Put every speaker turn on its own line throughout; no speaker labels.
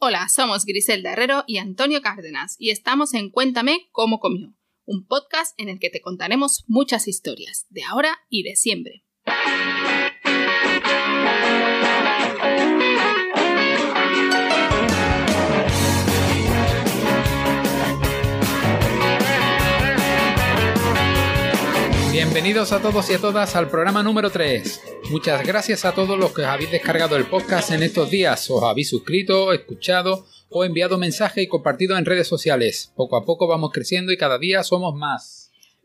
Hola, somos Griselda Herrero y Antonio Cárdenas y estamos en Cuéntame cómo comió, un podcast en el que te contaremos muchas historias, de ahora y de siempre.
Bienvenidos a todos y a todas al programa número 3. Muchas gracias a todos los que habéis descargado el podcast en estos días, os habéis suscrito, escuchado o enviado mensaje y compartido en redes sociales. Poco a poco vamos creciendo y cada día somos más.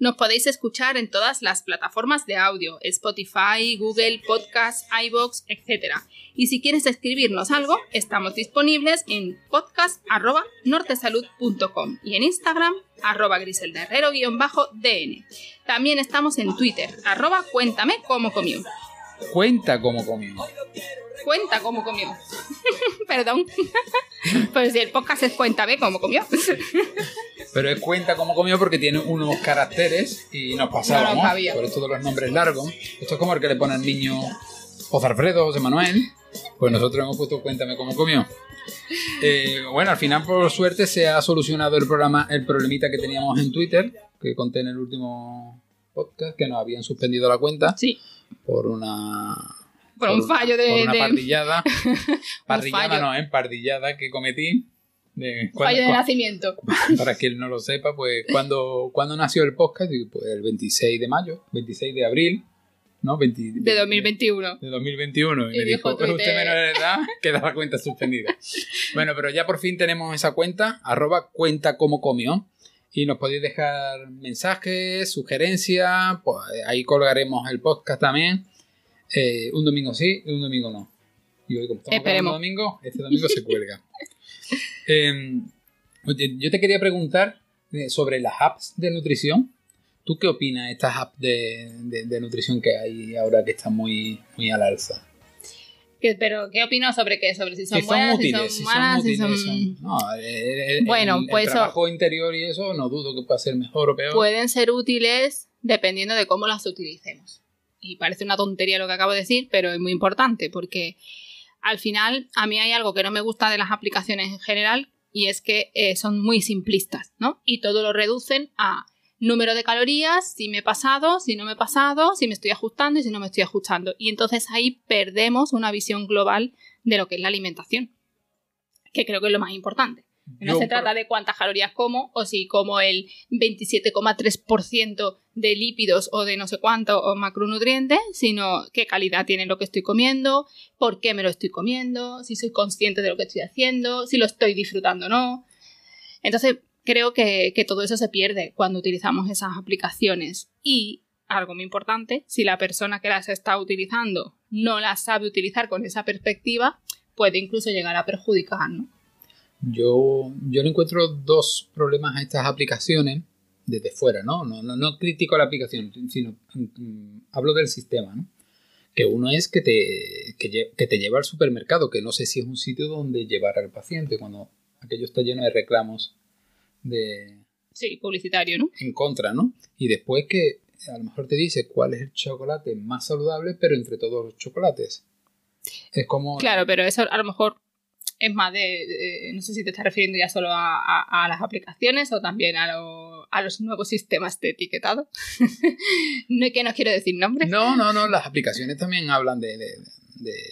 Nos podéis escuchar en todas las plataformas de audio, Spotify, Google, Podcast, iBox, etc. Y si quieres escribirnos algo, estamos disponibles en podcast.nortesalud.com y en Instagram arroba griseldaherrero-dn. También estamos en Twitter, arroba cuéntame cómo comió.
Cuenta cómo comió.
Cuenta cómo comió. Perdón. pues si el podcast es cuéntame cómo comió.
Pero es cuenta cómo comió porque tiene unos caracteres y nos pasábamos. por eso todos los nombres largos. Esto es como el que le pone al niño José Alfredo, José Manuel. Pues nosotros hemos puesto cuéntame cómo comió. Eh, bueno, al final, por suerte, se ha solucionado el programa, el problemita que teníamos en Twitter, que conté en el último podcast, que nos habían suspendido la cuenta.
Sí.
Por una.
Por, un fallo de.
Por una pardillada. Pardillada no, ¿eh? Pardillada que cometí.
De, fallo de nacimiento.
Para quien no lo sepa, pues cuando, cuando nació el podcast, pues el 26 de mayo, 26 de abril, ¿no?
de 2021.
De 2021. Y, me dijo, pero usted menor de edad, queda la cuenta suspendida. bueno, pero ya por fin tenemos esa cuenta, arroba cuenta como comió. Y nos podéis dejar mensajes, sugerencias, pues ahí colgaremos el podcast también. Eh, un domingo sí y un domingo no. Y hoy como estamos un domingo, este domingo se cuelga. Em, yo te quería preguntar eh, sobre las apps de nutrición. ¿Tú qué opinas de estas apps de, nutrición que hay ahora que están muy, muy al alza?
Pero, ¿qué opinas sobre qué? Sobre si son, buenas,
útiles,
si son malas,
si son... No, el, bueno, pues trabajo interior y eso no dudo que pueda ser mejor o peor.
Pueden ser útiles dependiendo de cómo las utilicemos. Y parece una tontería lo que acabo de decir, pero es muy importante porque al final a mí hay algo que no me gusta de las aplicaciones en general y es que eh, son muy simplistas, ¿no? Y todo lo reducen a número de calorías, si me he pasado, si no me he pasado, si me estoy ajustando y si no me estoy ajustando. Y entonces ahí perdemos una visión global de lo que es la alimentación, que creo que es lo más importante. No se trata de cuántas calorías como o si como el 27,3% de lípidos o de no sé cuánto o macronutrientes, sino qué calidad tiene lo que estoy comiendo, por qué me lo estoy comiendo, si soy consciente de lo que estoy haciendo, si lo estoy disfrutando o no. Entonces, creo que, que todo eso se pierde cuando utilizamos esas aplicaciones. Y, algo muy importante, si la persona que las está utilizando no las sabe utilizar con esa perspectiva, puede incluso llegar a perjudicar, ¿no?
Yo, yo le encuentro dos problemas a estas aplicaciones desde fuera, ¿no? No, no, no critico la aplicación, sino mm, hablo del sistema, ¿no? Que uno es que te, que te lleva al supermercado, que no sé si es un sitio donde llevar al paciente cuando aquello está lleno de reclamos de...
Sí, publicitario, ¿no?
En contra, ¿no? Y después que a lo mejor te dice cuál es el chocolate más saludable, pero entre todos los chocolates. Es como...
Claro, pero eso a lo mejor es más de, no sé si te estás refiriendo ya solo a, las aplicaciones o también a, los nuevos sistemas de etiquetado. no que no quiero decir nombres.
No, no, no, las aplicaciones también hablan de,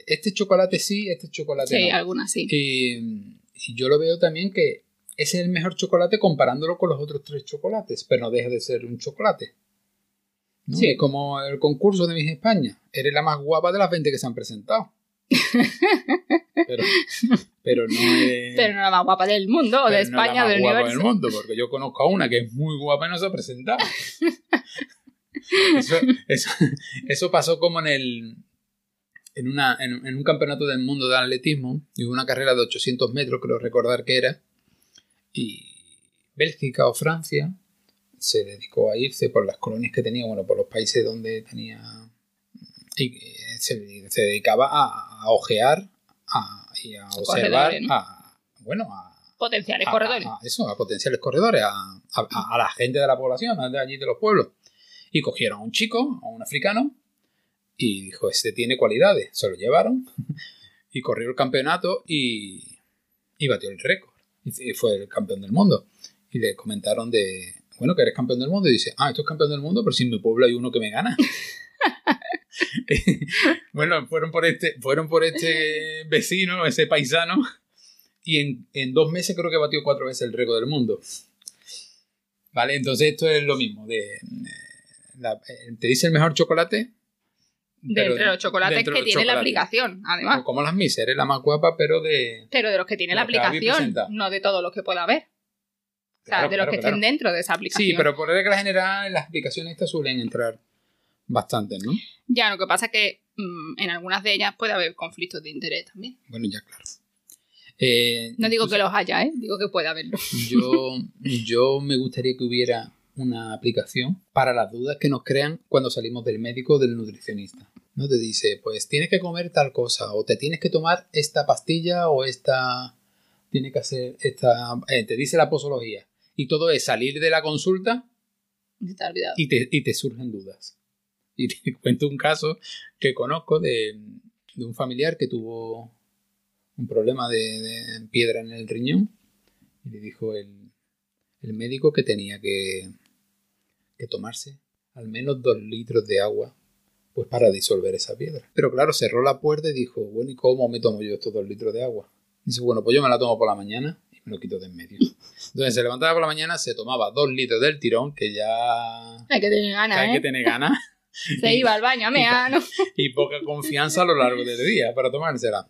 este chocolate sí, este chocolate
no.
Sí,
algunas sí.
Y, yo lo veo también que ese es el mejor chocolate comparándolo con los otros tres chocolates, pero no deja de ser un chocolate. Sí. como el concurso de Miss España. Eres la más guapa de las 20 que se han presentado. Pero, pero no es.
Pero no la más guapa del mundo, o de España, o del universo.
del mundo, porque yo conozco a una que es muy guapa y no se ha presentado. eso, pasó como en el. En, una, en, un campeonato del mundo de atletismo, y una carrera de 800 metros, creo recordar que era, y Bélgica o Francia se dedicó a irse por las colonias que tenía, bueno, por los países donde tenía. Y se, se dedicaba a, a ojear y a observar a, bueno, a
potenciales corredores.
eso, a potenciales corredores, a, la gente de la población, de allí de los pueblos. Y cogieron a un chico, a un africano, y dijo, este tiene cualidades. Se lo llevaron y corrió el campeonato y, y batió el récord. Y fue el campeón del mundo. Y le comentaron de, bueno, que eres campeón del mundo. Y dice, ah, esto es campeón del mundo, pero si en mi pueblo hay uno que me gana. bueno, fueron por este, fueron por este vecino, ese paisano, y en, en, dos meses creo que batió cuatro veces el récord del mundo. Vale, entonces esto es lo mismo. De, eh, te dice el mejor chocolate.
De entre los chocolates que tiene la aplicación, además.
Como las Miser, es la más guapa, pero de.
Pero de los que tiene la aplicación, no de todos los que pueda haber. o sea, de los que estén dentro de esa aplicación.
Sí, pero por regla general, las aplicaciones estas suelen entrar bastante, ¿no?
Ya, lo que pasa es que mm, en algunas de ellas puede haber conflictos de interés también.
Bueno, ya, claro.
Eh, no digo que los haya, ¿eh? digo que puede haberlo.
Yo, yo me gustaría que hubiera una aplicación para las dudas que nos crean cuando salimos del médico o del nutricionista. ¿no? Te dice, pues tienes que comer tal cosa, o te tienes que tomar esta pastilla, o esta. Tiene que hacer esta. Eh, te dice la posología. Y todo es salir de la consulta y te, y te surgen dudas. Y te cuento un caso que conozco de, un familiar que tuvo un problema de, piedra en el riñón y le dijo el, médico que tenía que, que, tomarse al menos dos litros de agua pues para disolver esa piedra. Pero claro, cerró la puerta y dijo, bueno, ¿y cómo me tomo yo estos dos litros de agua? Dice, bueno, pues yo me la tomo por la mañana y me lo quito de en medio. Entonces se levantaba por la mañana, se tomaba dos litros del tirón, que ya...
Hay que tener ganas.
Hay
que
¿eh? tener ganas.
Se iba al baño a meano.
Y, poca confianza a lo largo del día para tomársela.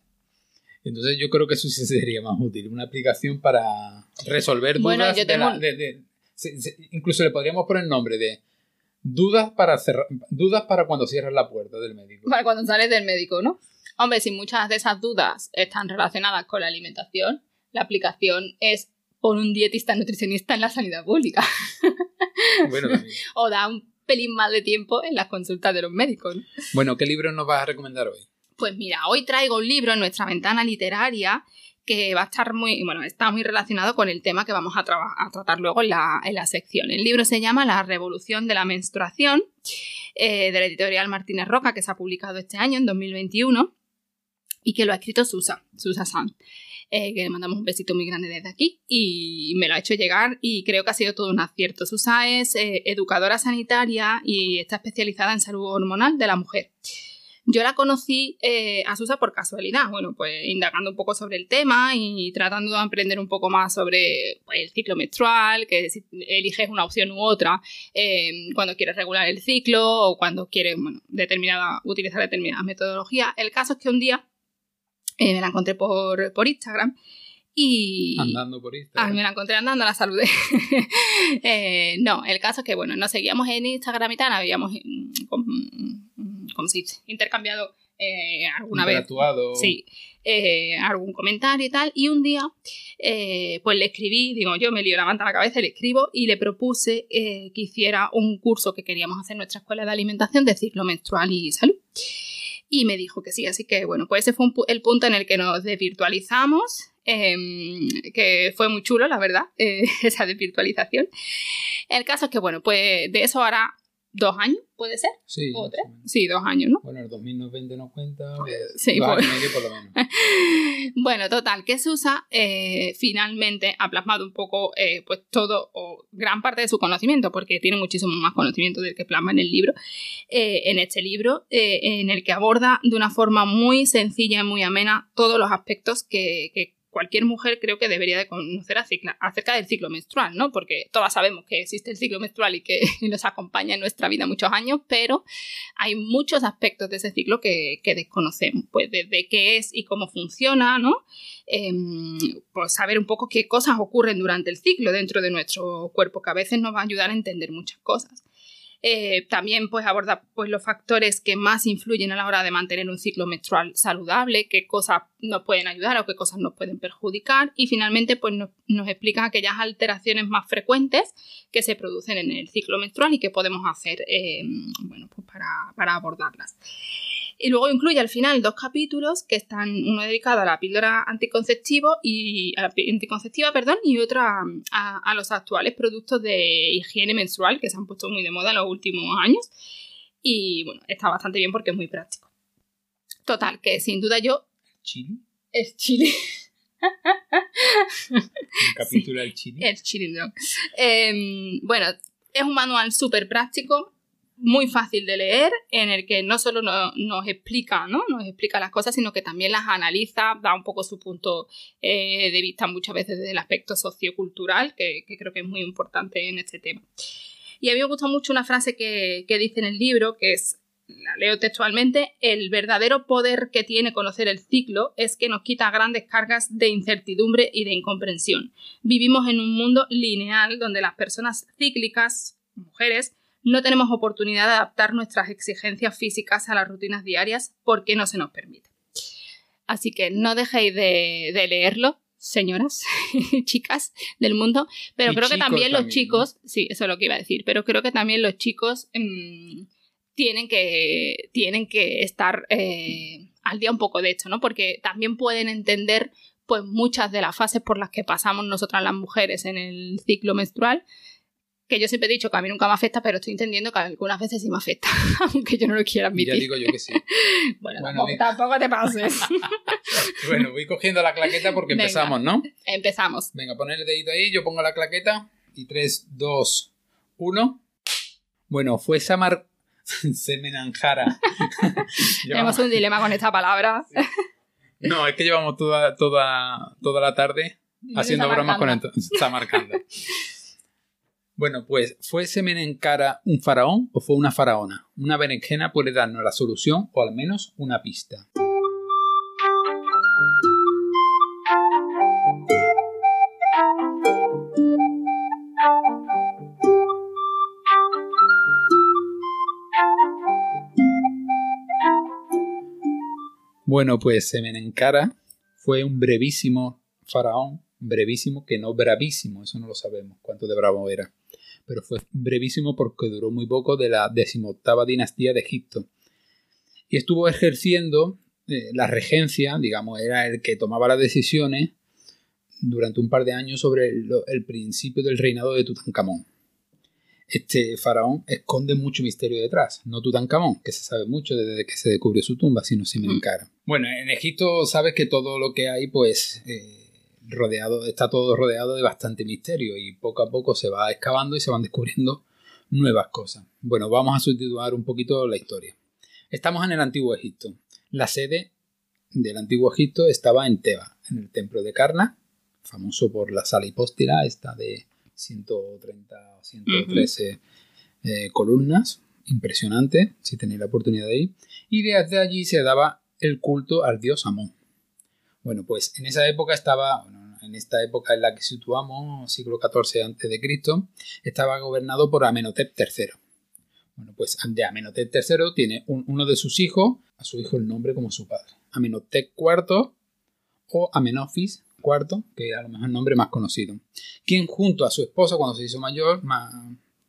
Entonces yo creo que eso sí sería más útil, una aplicación para resolver dudas. Incluso le podríamos poner el nombre de dudas para dudas para cuando cierras la puerta del médico.
Para cuando sales del médico, ¿no? Hombre, si muchas de esas dudas están relacionadas con la alimentación, la aplicación es por un dietista nutricionista en la sanidad pública. Bueno, o da un pelín más de tiempo en las consultas de los médicos.
Bueno, ¿qué libro nos vas a recomendar hoy?
Pues mira, hoy traigo un libro en nuestra ventana literaria que va a estar muy, bueno, está muy relacionado con el tema que vamos a, tratar luego en la, sección. El libro se llama La revolución de la menstruación, eh, de la editorial Martínez Roca, que se ha publicado este año, en 2021, y que lo ha escrito Susa, Susa San. Eh, que le mandamos un besito muy grande desde aquí, y me lo ha hecho llegar y creo que ha sido todo un acierto. Susa es eh, educadora sanitaria y está especializada en salud hormonal de la mujer. Yo la conocí eh, a Susa por casualidad, bueno, pues indagando un poco sobre el tema y tratando de aprender un poco más sobre pues, el ciclo menstrual, que si eliges una opción u otra cuando quieres regular el ciclo o cuando quieres, bueno, determinada, utilizar determinada metodología. El caso es que un día eh, me la encontré por, por Instagram. Y.
Andando por Instagram.
Ah, me la encontré andando, la saludé. eh, no, el caso es que, bueno, nos seguíamos en Instagram y tal, habíamos, Intercambiado eh, alguna vez. Sí, eh, algún comentario y tal. Y un día, eh, pues le escribí, digo, yo me lío la manta a la cabeza, le escribo y le propuse que hiciera un curso que queríamos hacer en nuestra escuela de alimentación de ciclo menstrual y salud y me dijo que sí. Así que bueno, pues ese fue el punto en el que nos desvirtualizamos, em, que fue muy chulo, la verdad, esa desvirtualización. El caso es que bueno, pues de eso ahora dos años, ¿puede ser?
Sí.
¿O tres? Sí, dos años, ¿no?
Bueno, el 2020 nos cuenta.
Sí, pues. por lo menos. bueno, total, que Susa eh, finalmente ha plasmado un poco, eh, pues todo, o gran parte de su conocimiento, porque tiene muchísimo más conocimiento del que plasma en el libro, eh, en este libro, en el que aborda de una forma muy sencilla y muy amena todos los aspectos que, que cualquier mujer creo que debería de conocer acerca del ciclo menstrual, ¿no? Porque todas sabemos que existe el ciclo menstrual y que nos acompaña en nuestra vida muchos años, pero hay muchos aspectos de ese ciclo que, desconocemos, pues desde qué es y cómo funciona, ¿no? Pues saber un poco qué cosas ocurren durante el ciclo dentro de nuestro cuerpo, que a veces nos va a ayudar a entender muchas cosas. Eh, también pues aborda pues, los factores que más influyen a la hora de mantener un ciclo menstrual saludable, qué cosas nos pueden ayudar o qué cosas nos pueden perjudicar y finalmente pues nos, explica aquellas alteraciones más frecuentes que se producen en el ciclo menstrual y qué podemos hacer eh, bueno, pues para, para abordarlas. Y luego incluye al final dos capítulos que están uno dedicado a la píldora anticonceptivo y a la anticonceptiva, perdón, y otro a, los actuales productos de higiene menstrual que se han puesto muy de moda en los últimos años. Y bueno, está bastante bien porque es muy práctico. Total, que sin duda yo.
¿Chile?
Es Chile.
capítulo del chili.
El chili dog. Em, bueno, es un manual súper práctico, muy fácil de leer, en el que no solo nos explica, ¿no? Nos explica las cosas, sino que también las analiza, da un poco su punto eh, de vista muchas veces desde el aspecto sociocultural, que, que, creo que es muy importante en este tema. Y a mí me gusta mucho una frase que, que dice en el libro, que es la leo textualmente, el verdadero poder que tiene conocer el ciclo es que nos quita grandes cargas de incertidumbre y de incomprensión. Vivimos en un mundo lineal donde las personas cíclicas, mujeres, no tenemos oportunidad de adaptar nuestras exigencias físicas a las rutinas diarias porque no se nos permite. Así que no dejéis de, leerlo, señoras, chicas del mundo, pero creo que también los chicos, sí, eso es lo que iba a decir, pero creo que también los chicos... Mm, tienen que, tienen que estar eh, al día un poco de esto, ¿no? Porque también pueden entender pues muchas de las fases por las que pasamos nosotras las mujeres en el ciclo menstrual, que yo siempre he dicho que a mí nunca me afecta, pero estoy entendiendo que algunas veces sí me afecta, aunque yo no lo quiera admitir.
Ya digo yo que sí.
bueno, tampoco, te pases.
bueno, voy cogiendo la claqueta porque empezamos, ¿no?
Empezamos.
Venga, poner el dedito ahí, yo pongo la claqueta y 3, 2, 1. Bueno, fue Samar Semenanjara.
Tenemos un dilema con esta palabra.
No, es que llevamos toda, toda, toda la tarde haciendo bromas con esto. Está marcando. Bueno, pues, ¿fue Semenencara un faraón o fue una faraona? Una berenjena puede darnos la solución o al menos una pista. Bueno, pues Semenencara fue un brevísimo faraón, brevísimo que no bravísimo, eso no lo sabemos cuánto de bravo era, pero fue brevísimo porque duró muy poco de la decimoctava dinastía de Egipto. Y estuvo ejerciendo eh, la regencia, digamos, era el que tomaba las decisiones durante un par de años sobre el principio del reinado de Tutankamón este faraón esconde mucho misterio detrás. No Tutankamón, que se sabe mucho desde que se descubrió su tumba, sino Simencara. Mm. Bueno, en Egipto sabes que todo lo que hay, pues, eh, rodeado, está todo rodeado de bastante misterio y poco a poco se va excavando y se van descubriendo nuevas cosas. Bueno, vamos a sustituir un poquito la historia. Estamos en el Antiguo Egipto. La sede del Antiguo Egipto estaba en Teba, en el templo de Karna, famoso por la sala hipóstila, esta de 130 o 113 eh, columnas, impresionante, si tenéis la oportunidad de ir, y desde allí se daba el culto al dios Amón. Bueno, pues en esa época estaba, en esta época en la que situamos, siglo XIV a.C., estaba gobernado por Amenhotep III. Bueno, pues de Amenhotep III tiene uno de sus hijos, a su hijo el nombre como su padre, Amenhotep IV o Amenofis cuarto, que a lo mejor el nombre más conocido, quien junto a su esposa cuando se hizo mayor, más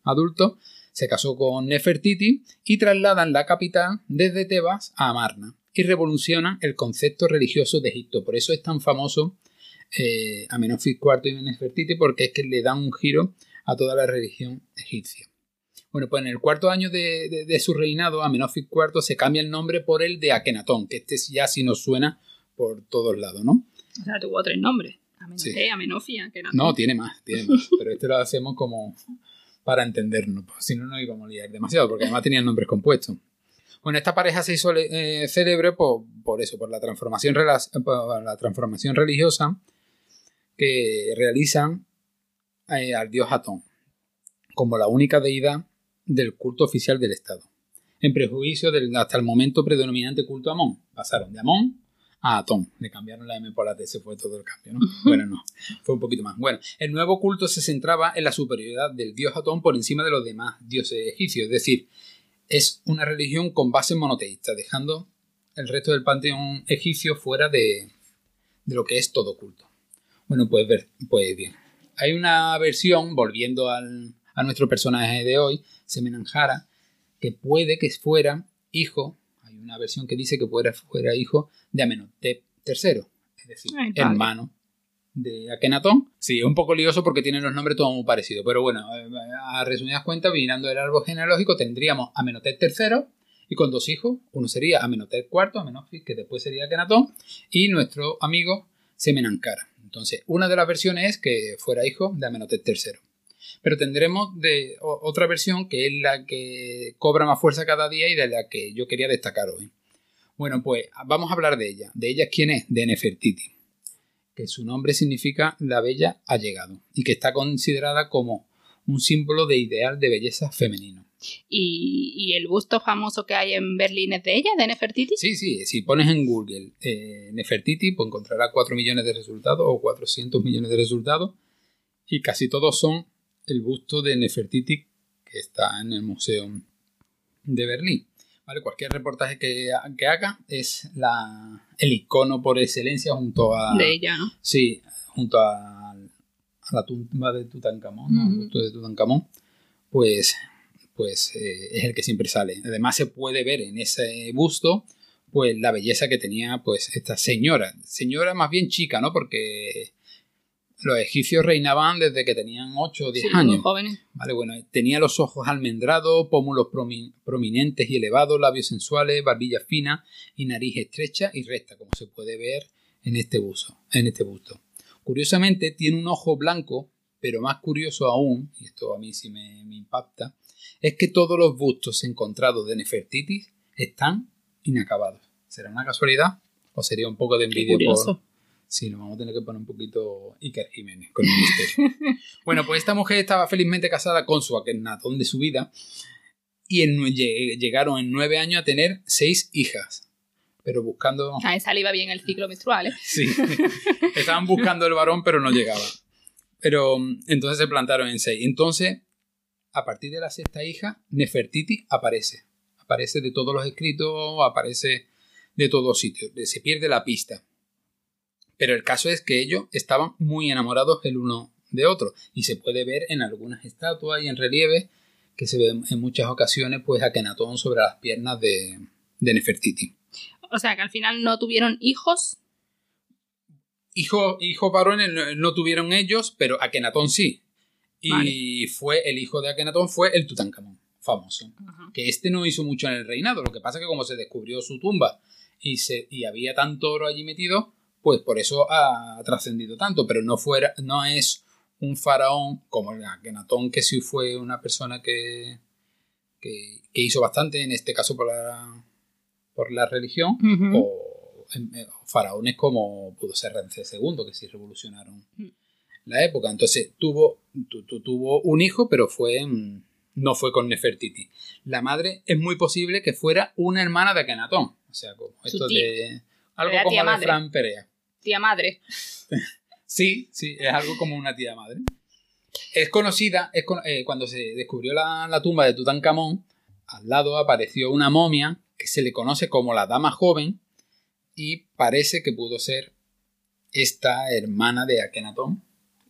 adulto, se casó con Nefertiti y trasladan la capital desde Tebas a Amarna y revolucionan el concepto religioso de Egipto. Por eso es tan famoso eh, Amenofis IV y Nefertiti porque es que le dan un giro a toda la religión egipcia. Bueno, pues en el cuarto año de, su reinado, Amenofis IV se cambia el nombre por el de Akenatón, que este ya sí nos suena por todos lados, ¿no?
O sea, tuvo tres nombres. Amenofia, que
No, tiene más, tiene más. pero este lo hacemos como para entendernos. Pues, si no, no íbamos a liar demasiado, porque además tenían nombres compuestos. Bueno, esta pareja se hizo eh, célebre por, por, eso, por la, transformación, por la transformación religiosa que realizan eh, al dios Atón como la única deidad del culto oficial del Estado. En prejuicio del hasta el momento predominante culto a Amón. Pasaron de Amón a Atón. Le cambiaron la M por la T, se fue todo el cambio, ¿no? Bueno, no, fue un poquito más. Bueno, el nuevo culto se centraba en la superioridad del dios Atón por encima de los demás dioses egipcios, es decir, es una religión con base monoteísta, dejando el resto del panteón egipcio fuera de, lo que es todo culto. Bueno, pues, ver, pues bien. Hay una versión, volviendo al, a nuestro personaje de hoy, Semenanjara, que puede que fuera hijo una versión que dice que fuera, fuera hijo de Amenhotep III, es decir, hermano de Akenatón. Sí, es un poco lioso porque tienen los nombres todos muy parecidos, pero bueno, eh, a resumidas cuentas, mirando el árbol genealógico, tendríamos Amenhotep III y con dos hijos, uno sería Amenhotep IV, Amenofis, que después sería Akenatón, y nuestro amigo Semenankara. Entonces, una de las versiones es que fuera hijo de Amenhotep III. Pero tendremos otra versión que es la que cobra más fuerza cada día y de la que yo quería destacar hoy. Bueno, pues vamos a hablar de ella. ¿De ella quién es? De Nefertiti, que su nombre significa la bella ha llegado y que está considerada como un símbolo de ideal de belleza femenino.
¿Y, el busto famoso que hay en Berlín es de ella, de Nefertiti?
Sí, sí, si pones en Google eh, Nefertiti, pues encontrarás 4 millones de resultados o 400 millones de resultados y casi todos son el busto de Nefertiti que está en el Museo de Berlín. ¿Vale? Cualquier reportaje que, que haga es la, el icono por excelencia junto a...
De ella, ¿no?
Sí, junto a, la tumba de Tutankamón, el busto de Tutankamón, pues, pues eh, es el que siempre sale. Además se puede ver en ese busto pues la belleza que tenía pues esta señora, señora más bien chica, ¿no? Porque los egipcios reinaban desde que tenían 8 o 10 años.
jóvenes.
Vale, bueno, tenía los ojos almendrados, pómulos prominentes y elevados, labios sensuales, barbilla fina y nariz estrecha y recta, como se puede ver en este busto. En este busto. Curiosamente, tiene un ojo blanco, pero más curioso aún, y esto a mí sí me, impacta, es que todos los bustos encontrados de Nefertiti están inacabados. ¿Será una casualidad? ¿O sería un poco de envidia por, Sí, nos vamos a tener que poner un poquito Iker Jiménez con el misterio. bueno, pues esta mujer estaba felizmente casada con su Akenatón de su vida y llegaron en nueve años a tener seis hijas. Pero buscando.
A esa le iba bien el ciclo menstrual, ¿eh?
Sí. Estaban buscando el varón, pero no llegaba. Pero entonces se plantaron en seis. Entonces, a partir de la sexta hija, Nefertiti aparece. Aparece de todos los escritos, aparece de todos sitios. Se pierde la pista. Pero el caso es que ellos estaban muy enamorados el uno de otro y se puede ver en algunas estatuas y en relieve que se ven en muchas ocasiones pues a Kenatón sobre las piernas de, Nefertiti.
O sea que al final no tuvieron hijos.
Hijos hijo varones no, tuvieron ellos, pero Akenatón sí. Y fue el hijo de Akenatón fue el Tutankamón, famoso. Que este no hizo mucho en el reinado. Lo que pasa es que como se descubrió su tumba y, se, y había tanto oro allí metido, pues por eso ha trascendido tanto, pero no, fuera, no es un faraón como el Akenatón, que sí fue una persona que, que, hizo bastante, en este caso por la, por la religión, o, eh, faraones como pudo ser Ramsés II, que sí revolucionaron mm. La época. Entonces tuvo, tuvo un hijo, pero fue no fue con Nefertiti. La madre es muy posible que fuera una hermana de Akenatón. O sea, como esto de. Algo como la Fran Perea
tía madre.
sí, sí, es algo como una tía madre. Es conocida, es eh, cuando se descubrió la, tumba de Tutankamón, al lado apareció una momia que se le conoce como la Dama Joven y parece que pudo ser esta hermana de Akenatón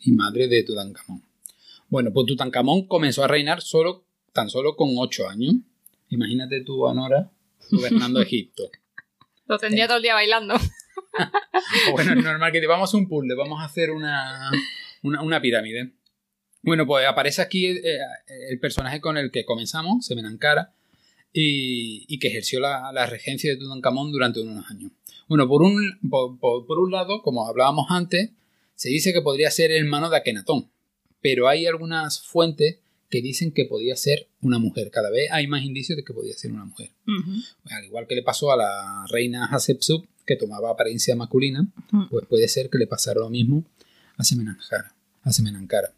y madre de Tutankamón. Bueno, pues Tutankamón comenzó a reinar solo, tan solo con ocho años. Imagínate tú, Anora, gobernando Egipto.
Lo tendría todo el día bailando.
bueno, es normal que te vamos a un puzzle, vamos a hacer una, pirámide. Bueno, pues aparece aquí eh, el personaje con el que comenzamos, Semenankara, y, y que ejerció la, regencia de Tutankamón durante unos años. Bueno, por un, por, un lado, como hablábamos antes, se dice que podría ser hermano de Akenatón, pero hay algunas fuentes que dicen que podía ser una mujer. Cada vez hay más indicios de que podía ser una mujer. Al igual que le pasó a la reina Hatshepsut, que tomaba apariencia masculina, pues puede ser que le pasara lo mismo a Semenankara. A Semenankara.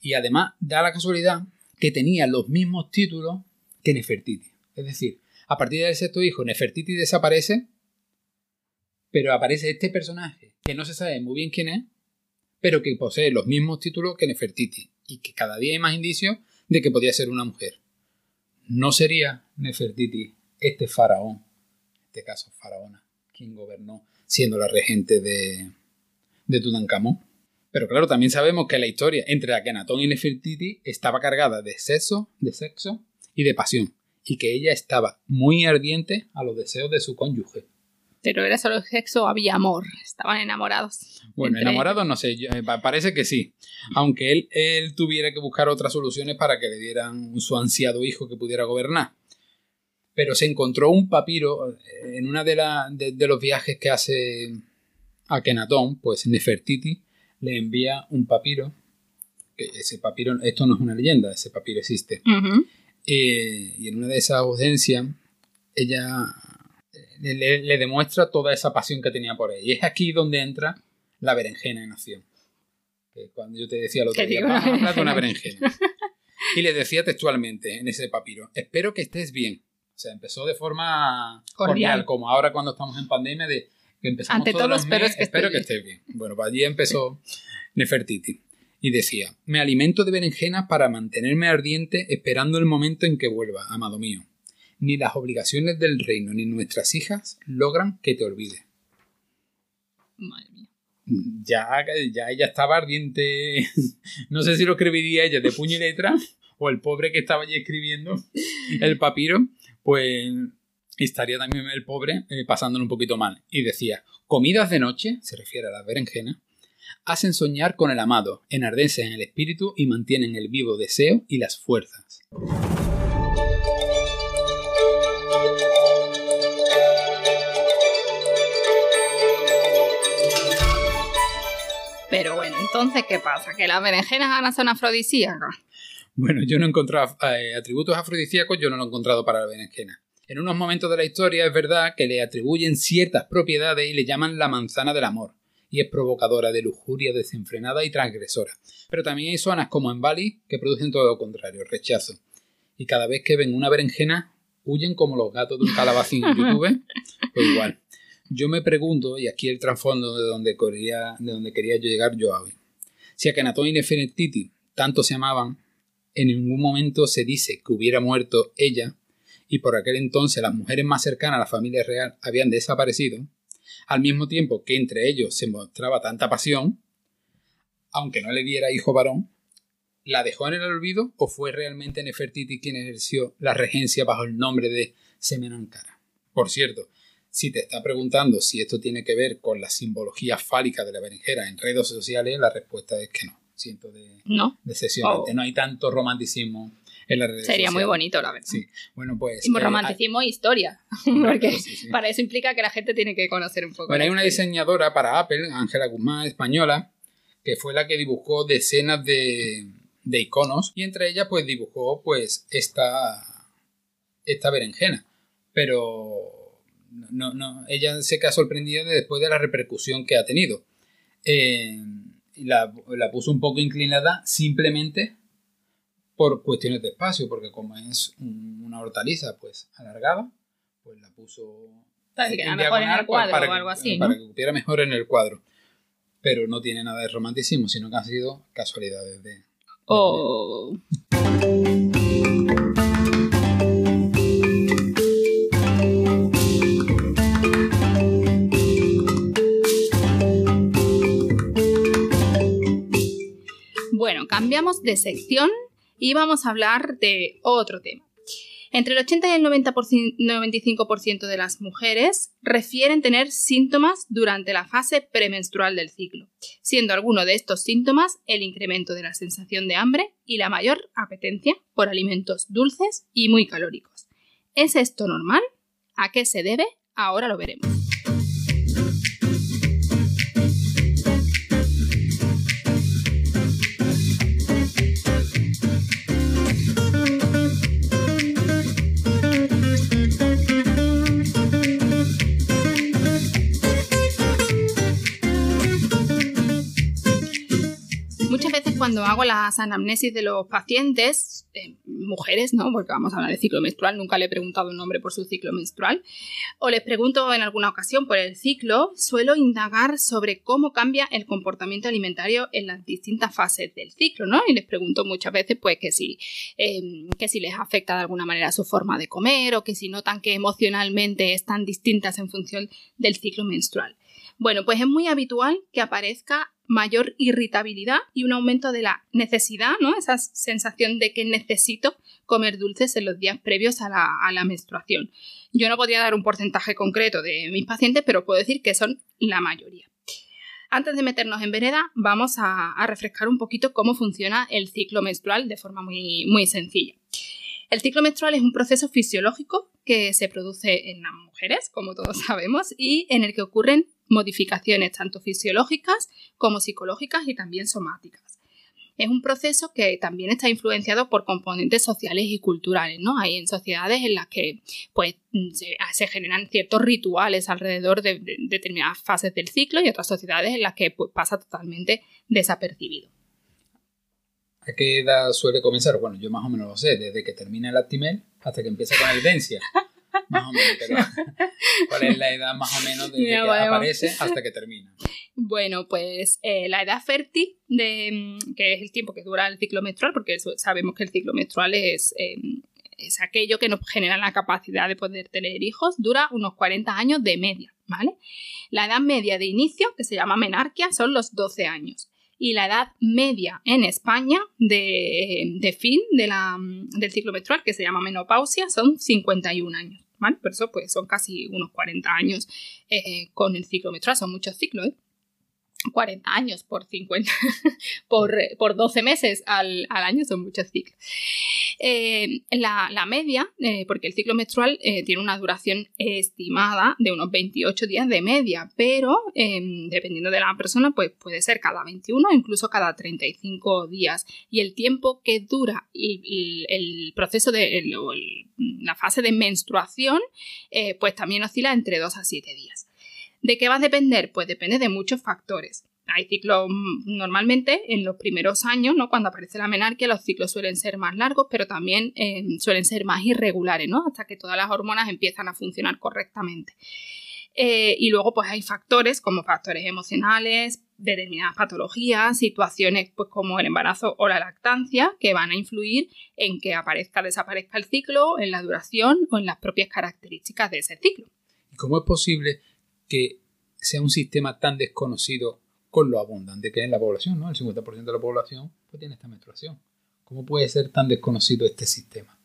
Y además da la casualidad que tenía los mismos títulos que Nefertiti. Es decir, a partir del sexto hijo, Nefertiti desaparece, pero aparece este personaje que no se sabe muy bien quién es, pero que posee los mismos títulos que Nefertiti y que cada día hay más indicios de que podía ser una mujer. ¿No sería Nefertiti este faraón, en este caso faraona, quien gobernó siendo la regente de, de Tutankamón. Pero claro, también sabemos que la historia entre Akenatón y Nefertiti estaba cargada de sexo, de sexo y de pasión, y que ella estaba muy ardiente a los deseos de su cónyuge.
Pero era solo sexo, había amor, estaban enamorados.
Bueno, enamorados no sé, eh, parece que sí. Aunque él, él tuviera que buscar otras soluciones para que le dieran su ansiado hijo que pudiera gobernar pero se encontró un papiro eh, en una de, de, los viajes que hace a Kenatón, pues Nefertiti le envía un papiro, que ese papiro, esto no es una leyenda, ese papiro existe. Eh, y en una de esas audiencias, ella le, demuestra toda esa pasión que tenía por él. Y es aquí donde entra la berenjena en acción. Que cuando yo te decía lo otro día, vamos a hablar de una berenjena. Y le decía textualmente en ese papiro, espero que estés bien. O sea, empezó de forma cordial, como ahora cuando estamos en pandemia, de que empezamos
Ante todos
los
meses,
espero que estés bien. Bueno, pues allí empezó Nefertiti. Y decía, me alimento de berenjenas para mantenerme ardiente esperando el momento en que vuelva, amado mío. Ni las obligaciones del reino ni nuestras hijas logran que te olvide.
Madre mía.
Ya, ya ella estaba ardiente. No sé si lo escribiría ella de puño y letra o el pobre que estaba allí escribiendo el papiro, pues estaría también el pobre eh, pasándolo un poquito mal. Y decía, comidas de noche, se refiere a las berenjenas, hacen soñar con el amado, enardecen en el espíritu y mantienen el vivo deseo y las fuerzas.
Pero bueno, entonces, ¿qué pasa? ¿Que las berenjenas ahora son afrodisíacas?
Bueno, yo no he encontrado eh, atributos afrodisíacos, yo no lo he encontrado para la berenjena. En unos momentos de la historia es verdad que le atribuyen ciertas propiedades y le llaman la manzana del amor, y es provocadora de lujuria desenfrenada y transgresora. Pero también hay zonas como en Bali que producen todo lo contrario, rechazo. Y cada vez que ven una berenjena, huyen como los gatos de un calabacín en YouTube, pues igual. Yo me pregunto, y aquí el trasfondo de donde quería, de donde quería llegar yo hoy. Si Akenatón y Nefertiti tanto se amaban, en ningún momento se dice que hubiera muerto ella, y por aquel entonces las mujeres más cercanas a la familia real habían desaparecido, al mismo tiempo que entre ellos se mostraba tanta pasión, aunque no le diera hijo varón, ¿la dejó en el olvido o fue realmente Nefertiti quien ejerció la regencia bajo el nombre de Semenankara? Por cierto, si te está preguntando si esto tiene que ver con la simbología fálica de la berenjena en redes sociales, la respuesta es que no. Siento de,
no.
decepcionante. Oh. No hay tanto romanticismo en las redes
Sería muy bonito, la verdad.
Sí. Bueno, pues.
Y eh, romanticismo e historia. porque para eso implica que la gente tiene que conocer un poco.
Bueno, hay una diseñadora para Apple, Ángela Guzmán, española, que fue la que dibujó decenas de, de iconos y entre ellas pues dibujó pues esta, esta berenjena. Pero no, no, ella se queda sorprendida después de la repercusión que ha tenido. Eh, la, la puso un poco inclinada simplemente por cuestiones de espacio, porque como es una hortaliza pues alargada, pues la puso
para que en el cuadro para, o algo así,
para que cupiera mejor en el cuadro. Pero no tiene nada de romanticismo, sino que han sido casualidades de...
oh. Cambiamos de sección y vamos a hablar de otro tema. Entre el 80 y el 95% de las mujeres refieren tener síntomas durante la fase premenstrual del ciclo, siendo alguno de estos síntomas el incremento de la sensación de hambre y la mayor apetencia por alimentos dulces y muy calóricos. ¿Es esto normal? ¿A qué se debe? Ahora lo veremos. Hago las anamnesis de los pacientes, eh, mujeres, ¿no? Porque vamos a hablar de ciclo menstrual, nunca le he preguntado un nombre por su ciclo menstrual, o les pregunto en alguna ocasión por el ciclo, suelo indagar sobre cómo cambia el comportamiento alimentario en las distintas fases del ciclo, ¿no? Y les pregunto muchas veces, pues, que si, em, que si les afecta de alguna manera su forma de comer o que si notan que emocionalmente están distintas en función del ciclo menstrual. Bueno, pues es muy habitual que aparezca mayor irritabilidad y un aumento de la necesidad, ¿no? Esa sensación de que necesito comer dulces en los días previos a la, menstruación. Yo no podría dar un porcentaje concreto de mis pacientes, pero puedo decir que son la mayoría. Antes de meternos en vereda, vamos a, refrescar un poquito cómo funciona el ciclo menstrual de forma muy, muy sencilla. El ciclo menstrual es un proceso fisiológico que se produce en las mujeres, como todos sabemos, y en el que ocurren modificaciones tanto fisiológicas como psicológicas y también somáticas. Es un proceso que también está influenciado por componentes sociales y culturales, ¿no? Hay en sociedades en las que pues, se, generan ciertos rituales alrededor de, determinadas fases del ciclo y otras sociedades en las que pues, pasa totalmente desapercibido.
¿A qué edad suele comenzar? Bueno, yo más o menos lo sé, desde que termina el Actimel hasta que empieza con el Dencia. Más o menos, ¿cuál es la edad más o menos desde que aparece hasta que termina?
Bueno, pues eh, la edad fértil, de, mm, que es el tiempo que dura el ciclo menstrual, porque sabemos que el ciclo menstrual es, em, es aquello que nos genera la capacidad de poder tener hijos, dura unos 40 años de media, ¿vale? La edad media de inicio, que se llama menarquia, son los 12 años. Y la edad media en España de, fin de la, del ciclo menstrual, que se llama menopausia, son 51 años. ¿Vale? Por eso pues son casi unos 40 años eh, con el ciclo menstrual, son muchos ciclos, ¿eh? 40 años por 50, por, por 12 meses al, año son muchos ciclos. Eh, la, media, eh, porque el ciclo menstrual eh, tiene una duración estimada de unos 28 días de media, pero em, dependiendo de la persona, pues puede ser cada 21 o incluso cada 35 días. Y el tiempo que dura el, proceso de la fase de menstruación, pues también oscila entre 2 a 7 días. ¿De qué va a depender? Pues depende de muchos factores. Hay ciclos mm, normalmente en los primeros años, ¿no? Cuando aparece la menarquia, los ciclos suelen ser más largos, pero también em, suelen ser más irregulares, ¿no? Hasta que todas las hormonas empiezan a funcionar correctamente. Eh, y luego, pues hay factores como factores emocionales, determinadas patologías, situaciones pues, como el embarazo o la lactancia, que van a influir en que aparezca o desaparezca el ciclo, en la duración o en las propias características de ese ciclo.
¿Y cómo es posible que sea un sistema tan desconocido con lo abundante que es la población, ¿no? El 50% de la población pues, tiene esta menstruación. ¿Cómo puede ser tan desconocido este sistema?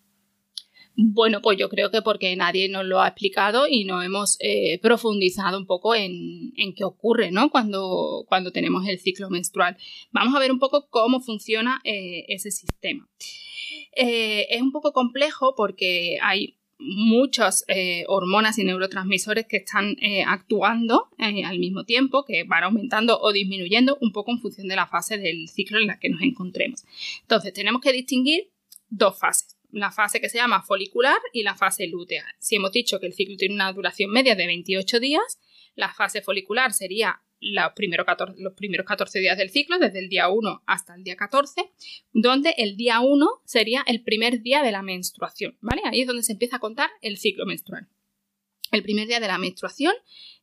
Bueno, pues yo creo que porque nadie nos lo ha explicado y no hemos eh, profundizado un poco en, qué ocurre ¿no? cuando, cuando tenemos el ciclo menstrual. Vamos a ver un poco cómo funciona eh, ese sistema. Eh, es un poco complejo porque hay muchas eh, hormonas y neurotransmisores que están eh, actuando eh, al mismo tiempo, que van aumentando o disminuyendo un poco en función de la fase del ciclo en la que nos encontremos. Entonces, tenemos que distinguir dos fases. La fase que se llama folicular y la fase lútea. Si hemos dicho que el ciclo tiene una duración media de 28 días, la fase folicular sería los primeros, 14, los primeros 14 días del ciclo, desde el día 1 hasta el día 14, donde el día 1 sería el primer día de la menstruación, ¿vale? Ahí es donde se empieza a contar el ciclo menstrual. El primer día de la menstruación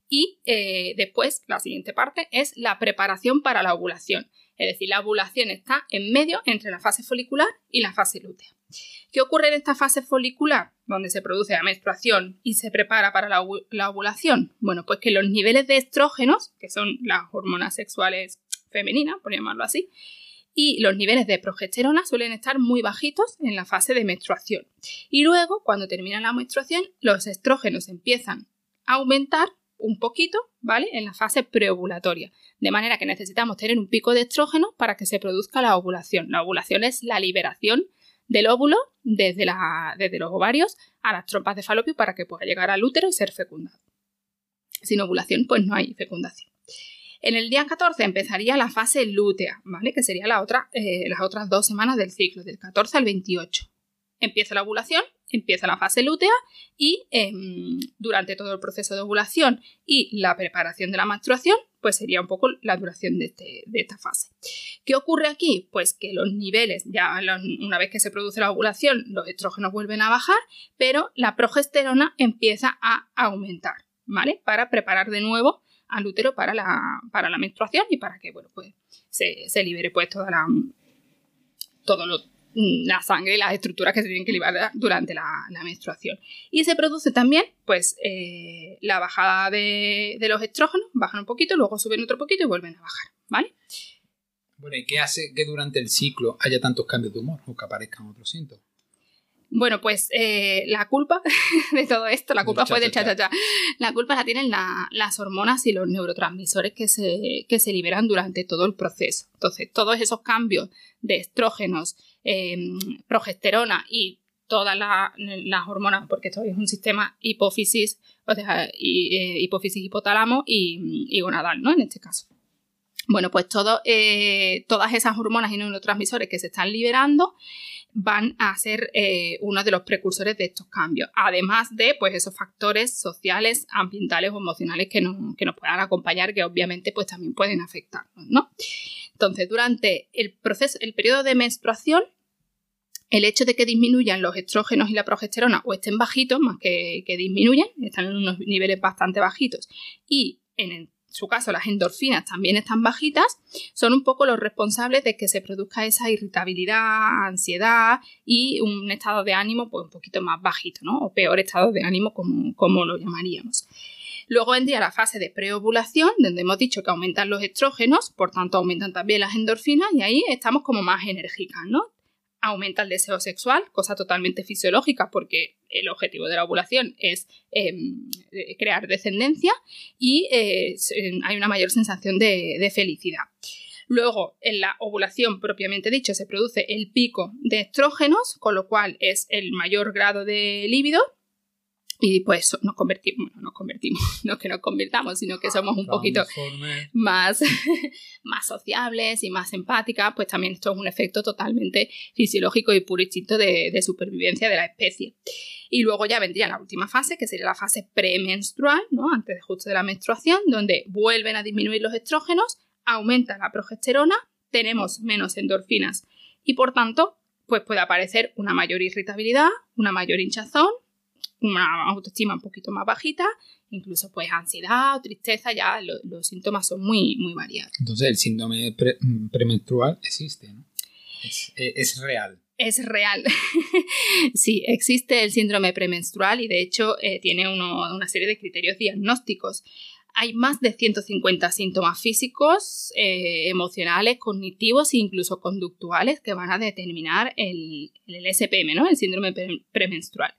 y eh, después la siguiente parte es la preparación para la ovulación. Es decir, la ovulación está en medio entre la fase folicular y la fase lútea. ¿Qué ocurre en esta fase folicular, donde se produce la menstruación y se prepara para la, ovulación? Bueno, pues que los niveles de estrógenos, que son las hormonas sexuales femeninas, por llamarlo así, y los niveles de progesterona suelen estar muy bajitos en la fase de menstruación. Y luego, cuando termina la menstruación, los estrógenos empiezan a aumentar un poquito, ¿vale? En la fase preovulatoria. De manera que necesitamos tener un pico de estrógeno para que se produzca la ovulación. La ovulación es la liberación del óvulo desde, los ovarios a las trompas de falopio para que pueda llegar al útero y ser fecundado. Sin ovulación, pues no hay fecundación. En el día 14 empezaría la fase lútea, ¿vale? Que sería la otra, eh, las otras dos semanas del ciclo, del 14 al 28. Empieza la ovulación, empieza la fase lútea y em, durante todo el proceso de ovulación y la preparación de la menstruación pues sería un poco la duración este, de, esta fase. ¿Qué ocurre aquí? Pues que los niveles, ya una vez que se produce la ovulación, los estrógenos vuelven a bajar, pero la progesterona empieza a aumentar, ¿vale? Para preparar de nuevo al útero para la, para la menstruación y para que, bueno, pues se, se libere pues toda la, todo lo, la sangre y las estructuras que se tienen que liberar durante la, menstruación. Y se produce también, pues, eh, la bajada de, los estrógenos, bajan un poquito, luego suben otro poquito y vuelven a bajar, ¿vale?
Bueno, ¿y qué hace que durante el ciclo haya tantos cambios de humor o que aparezcan otros síntomas?
Bueno, pues eh, la culpa de todo esto, la culpa fue del cha, cha, La culpa la tienen las hormonas y los neurotransmisores que se, que se liberan durante todo el proceso. Entonces, todos esos cambios de estrógenos, em, progesterona y todas las hormonas, porque esto es un sistema hipófisis, o sea, hipófisis hipotálamo y, y gonadal, ¿no? En este caso. Bueno, pues eh, todas esas hormonas y neurotransmisores que se están liberando van a ser eh, uno de los precursores de estos cambios, además de pues, esos factores sociales, ambientales o emocionales que nos, puedan acompañar, que obviamente pues, también pueden afectarnos. ¿no? Entonces, durante el, proceso, el periodo de menstruación, el hecho de que disminuyan los estrógenos y la progesterona o estén bajitos, más que, que disminuyan, están en unos niveles bastante bajitos, y en el su caso las endorfinas también están bajitas, son un poco los responsables de que se produzca esa irritabilidad, ansiedad y un estado de ánimo pues un poquito más bajito, ¿no? O peor estado de ánimo como, como lo llamaríamos. Luego vendría la fase de preovulación, donde hemos dicho que aumentan los estrógenos, por tanto aumentan también las endorfinas y ahí estamos como más enérgicas, ¿no? Aumenta el deseo sexual, cosa totalmente fisiológica porque el objetivo de la ovulación es em, crear descendencia y eh, hay una mayor sensación de, felicidad. Luego, en la ovulación propiamente dicho, se produce el pico de estrógenos, con lo cual es el mayor grado de líbido y pues nos convertimos, no nos convertimos, no es que nos convirtamos, sino que somos un poquito más, más sociables y más empáticas, pues también esto es un efecto totalmente fisiológico y puro instinto de, de supervivencia de la especie. Y luego ya vendría la última fase, que sería la fase premenstrual, ¿no? Antes de justo de la menstruación, donde vuelven a disminuir los estrógenos, aumenta la progesterona, tenemos menos endorfinas y por tanto, pues puede aparecer una mayor irritabilidad, una mayor hinchazón una autoestima un poquito más bajita, incluso pues ansiedad o tristeza, ya los síntomas son muy, muy variados.
Entonces el síndrome premenstrual existe, ¿no? Es, es, real.
Es real. sí, existe el síndrome premenstrual y de hecho eh, tiene una serie de criterios diagnósticos. Hay más de 150 síntomas físicos, eh, emocionales, cognitivos e incluso conductuales que van a determinar el, el SPM, ¿no? el síndrome premenstrual.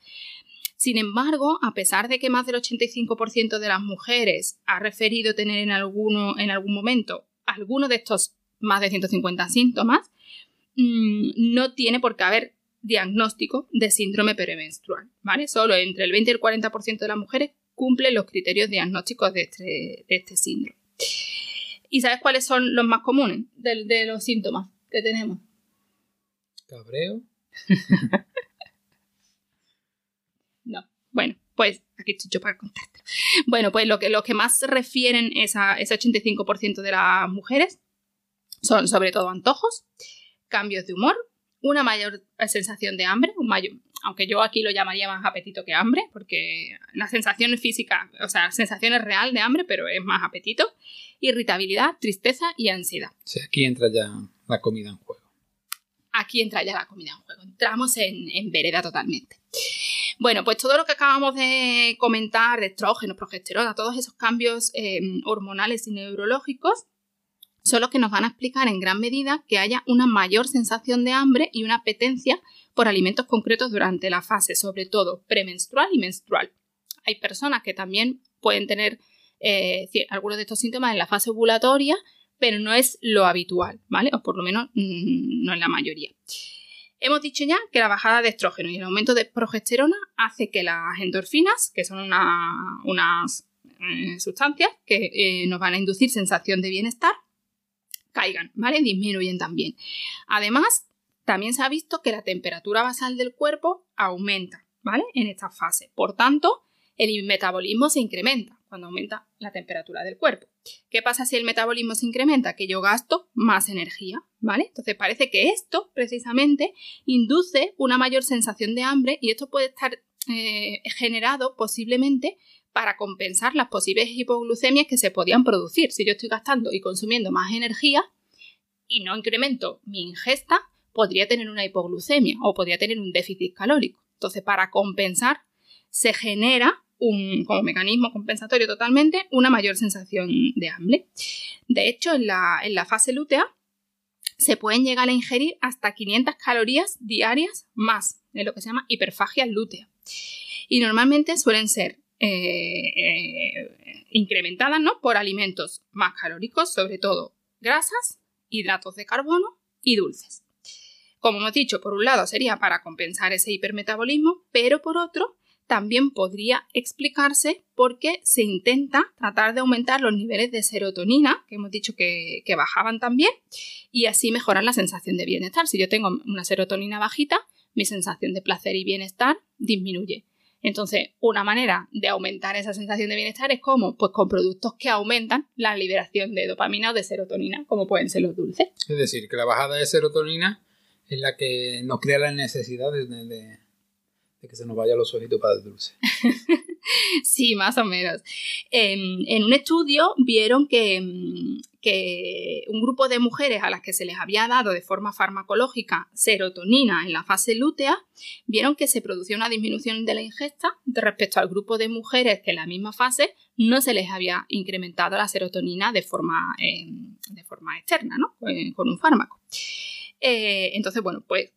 Sin embargo, a pesar de que más del 85% de las mujeres ha referido tener en, alguno, en algún momento alguno de estos más de 150 síntomas, mm, no tiene por qué haber diagnóstico de síndrome premenstrual, ¿vale? Solo entre el 20 y el 40% de las mujeres cumplen los criterios diagnósticos de este, de este síndrome. ¿Y sabes cuáles son los más comunes de, de los síntomas que tenemos?
Cabreo.
Bueno, pues aquí estoy yo para contarte. Bueno, pues lo que, lo que más refieren es a ese 85% de las mujeres son sobre todo antojos, cambios de humor, una mayor sensación de hambre, un mayor, aunque yo aquí lo llamaría más apetito que hambre, porque la sensación física, o sea, sensación es real de hambre, pero es más apetito, irritabilidad, tristeza y ansiedad.
Sí, aquí entra ya la comida en juego.
Aquí entra ya la comida en juego. Entramos en, en vereda totalmente. Bueno, pues todo lo que acabamos de comentar, de estrógenos, progesterona, todos esos cambios eh, hormonales y neurológicos, son los que nos van a explicar en gran medida que haya una mayor sensación de hambre y una apetencia por alimentos concretos durante la fase, sobre todo premenstrual y menstrual. Hay personas que también pueden tener eh, algunos de estos síntomas en la fase ovulatoria, pero no es lo habitual, ¿vale? O por lo menos mm, no en la mayoría. Hemos dicho ya que la bajada de estrógeno y el aumento de progesterona hace que las endorfinas, que son unas eh, sustancias que eh, nos van a inducir sensación de bienestar, caigan, ¿vale? Disminuyen también. Además, también se ha visto que la temperatura basal del cuerpo aumenta, ¿vale? En esta fase. Por tanto, el metabolismo se incrementa cuando aumenta la temperatura del cuerpo. ¿Qué pasa si el metabolismo se incrementa? Que yo gasto más energía, ¿vale? Entonces parece que esto precisamente induce una mayor sensación de hambre y esto puede estar eh, generado posiblemente para compensar las posibles hipoglucemias que se podían producir. Si yo estoy gastando y consumiendo más energía y no incremento mi ingesta, podría tener una hipoglucemia o podría tener un déficit calórico. Entonces, para compensar, se genera un, como mecanismo compensatorio totalmente una mayor sensación de hambre. De hecho, en la, en la fase lútea se pueden llegar a ingerir hasta 500 calorías diarias más, en lo que se llama hiperfagia lútea. Y normalmente suelen ser eh, eh, incrementadas ¿no? por alimentos más calóricos, sobre todo grasas, hidratos de carbono y dulces. Como hemos dicho, por un lado sería para compensar ese hipermetabolismo, pero por otro también podría explicarse porque se intenta tratar de aumentar los niveles de serotonina, que hemos dicho que, bajaban también, y así mejorar la sensación de bienestar. Si yo tengo una serotonina bajita, mi sensación de placer y bienestar disminuye. Entonces, una manera de aumentar esa sensación de bienestar es como, pues con productos que aumentan la liberación de dopamina o de serotonina, como pueden ser los dulces.
Es decir, que la bajada de serotonina es la que nos crea la necesidad de que se nos vaya los ojitos para el dulce.
sí, más o menos. En, un estudio vieron que, que, un grupo de mujeres a las que se les había dado de forma farmacológica serotonina en la fase lútea, vieron que se producía una disminución de la ingesta respecto al grupo de mujeres que en la misma fase no se les había incrementado la serotonina de forma, em, de forma externa, ¿no? Con un fármaco. Eh, entonces, bueno, pues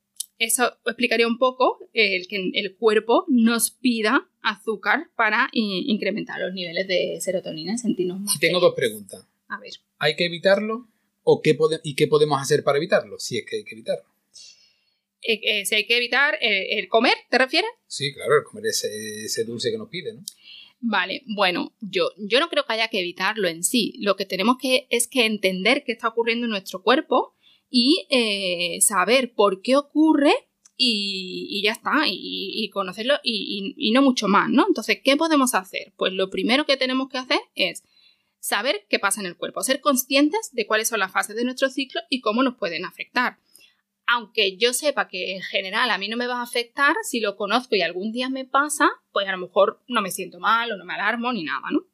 eso explicaría un poco el que el cuerpo nos pida azúcar para incrementar los niveles de serotonina y sentirnos más.
Tengo dos preguntas.
A ver.
¿Hay que evitarlo? ¿O qué ¿Y qué podemos hacer para evitarlo? Si es que hay que evitarlo.
Eh, eh, si hay que evitar eh, el comer, ¿te refieres?
Sí, claro, el comer ese, ese dulce que nos pide, ¿no?
Vale, bueno, yo, yo no creo que haya que evitarlo en sí. Lo que tenemos que es que entender qué está ocurriendo en nuestro cuerpo y eh, saber por qué ocurre y, ya está, y, conocerlo y, no mucho más, ¿no? Entonces, ¿qué podemos hacer? Pues lo primero que tenemos que hacer es saber qué pasa en el cuerpo, ser conscientes de cuáles son las fases de nuestro ciclo y cómo nos pueden afectar. Aunque yo sepa que en general a mí no me va a afectar, si lo conozco y algún día me pasa, pues a lo mejor no me siento mal o no me alarmo ni nada, ¿no?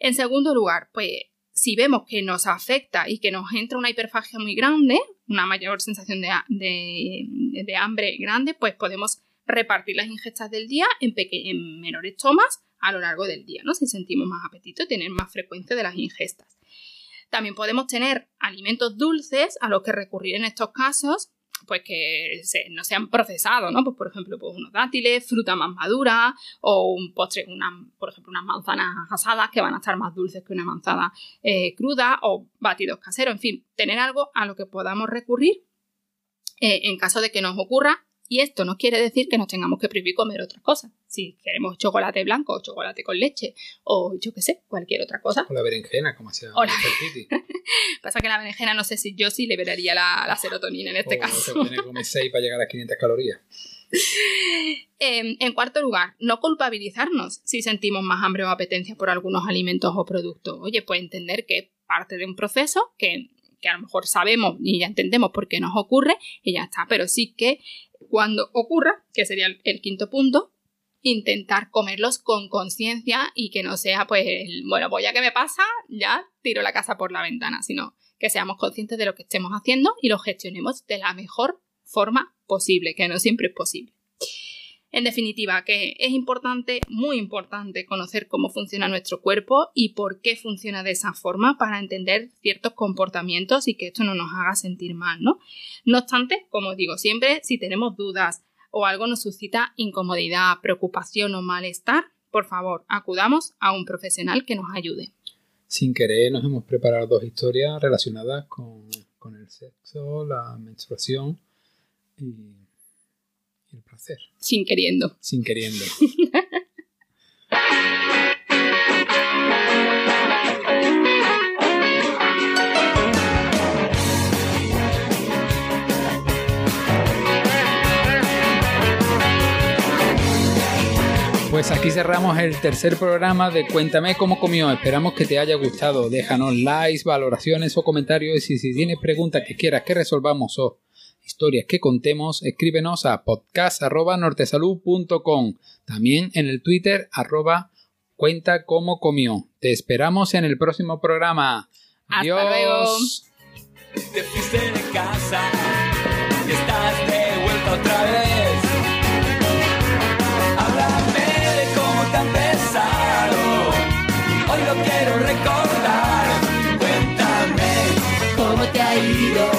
En segundo lugar, pues si vemos que nos afecta y que nos entra una hiperfagia muy grande, una mayor sensación de, hambre grande, pues podemos repartir las ingestas del día en, en, menores tomas a lo largo del día, ¿no? Si sentimos más apetito, tener más frecuencia de las ingestas. También podemos tener alimentos dulces a los que recurrir en estos casos pues que no sean procesados, ¿no? Pues por ejemplo, pues unos dátiles, fruta más madura o un postre, una, por ejemplo, unas manzanas asadas que van a estar más dulces que una manzana eh, cruda o batidos caseros, en fin, tener algo a lo que podamos recurrir eh, en caso de que nos ocurra y esto no quiere decir que nos tengamos que prohibir comer otras cosas. Si queremos chocolate blanco o chocolate con leche o yo qué sé, cualquier otra cosa.
O la berenjena, como hacía
Pasa que la berenjena no sé si yo sí liberaría la, la serotonina en este caso.
Se comer 6 para llegar a 500 calorías.
Em, en cuarto lugar, no culpabilizarnos si sentimos más hambre o apetencia por algunos alimentos o productos. Oye, pues entender que es parte de un proceso que, que a lo mejor sabemos y ya entendemos por qué nos ocurre y ya está, pero sí que cuando ocurra, que sería el, quinto punto, intentar comerlos con conciencia y que no sea, pues, bueno, pues ya que me pasa, ya tiro la casa por la ventana, sino que seamos conscientes de lo que estemos haciendo y lo gestionemos de la mejor forma posible, que no siempre es posible. En definitiva, que es importante, muy importante, conocer cómo funciona nuestro cuerpo y por qué funciona de esa forma para entender ciertos comportamientos y que esto no nos haga sentir mal, ¿no? No obstante, como digo siempre, si tenemos dudas o algo nos suscita incomodidad, preocupación o malestar, por favor, acudamos a un profesional que nos ayude.
Sin querer, nos hemos preparado dos historias relacionadas con, con el sexo, la menstruación y el placer.
Sin queriendo.
Sin queriendo. Pues aquí cerramos el tercer programa de Cuéntame cómo comió. Esperamos que te haya gustado. Déjanos likes, valoraciones o comentarios y si tienes preguntas que quieras que resolvamos o historias que contemos, escríbenos a podcast.nortesalud.com. También en el Twitter arroba cuenta cómo comió. Te esperamos en el próximo programa.
Adiós. Hasta luego.
Te fuiste de casa y estás de vuelta otra vez. Háblame de cómo te han pesado. Hoy lo quiero recordar. Cuéntame cómo te ha ido.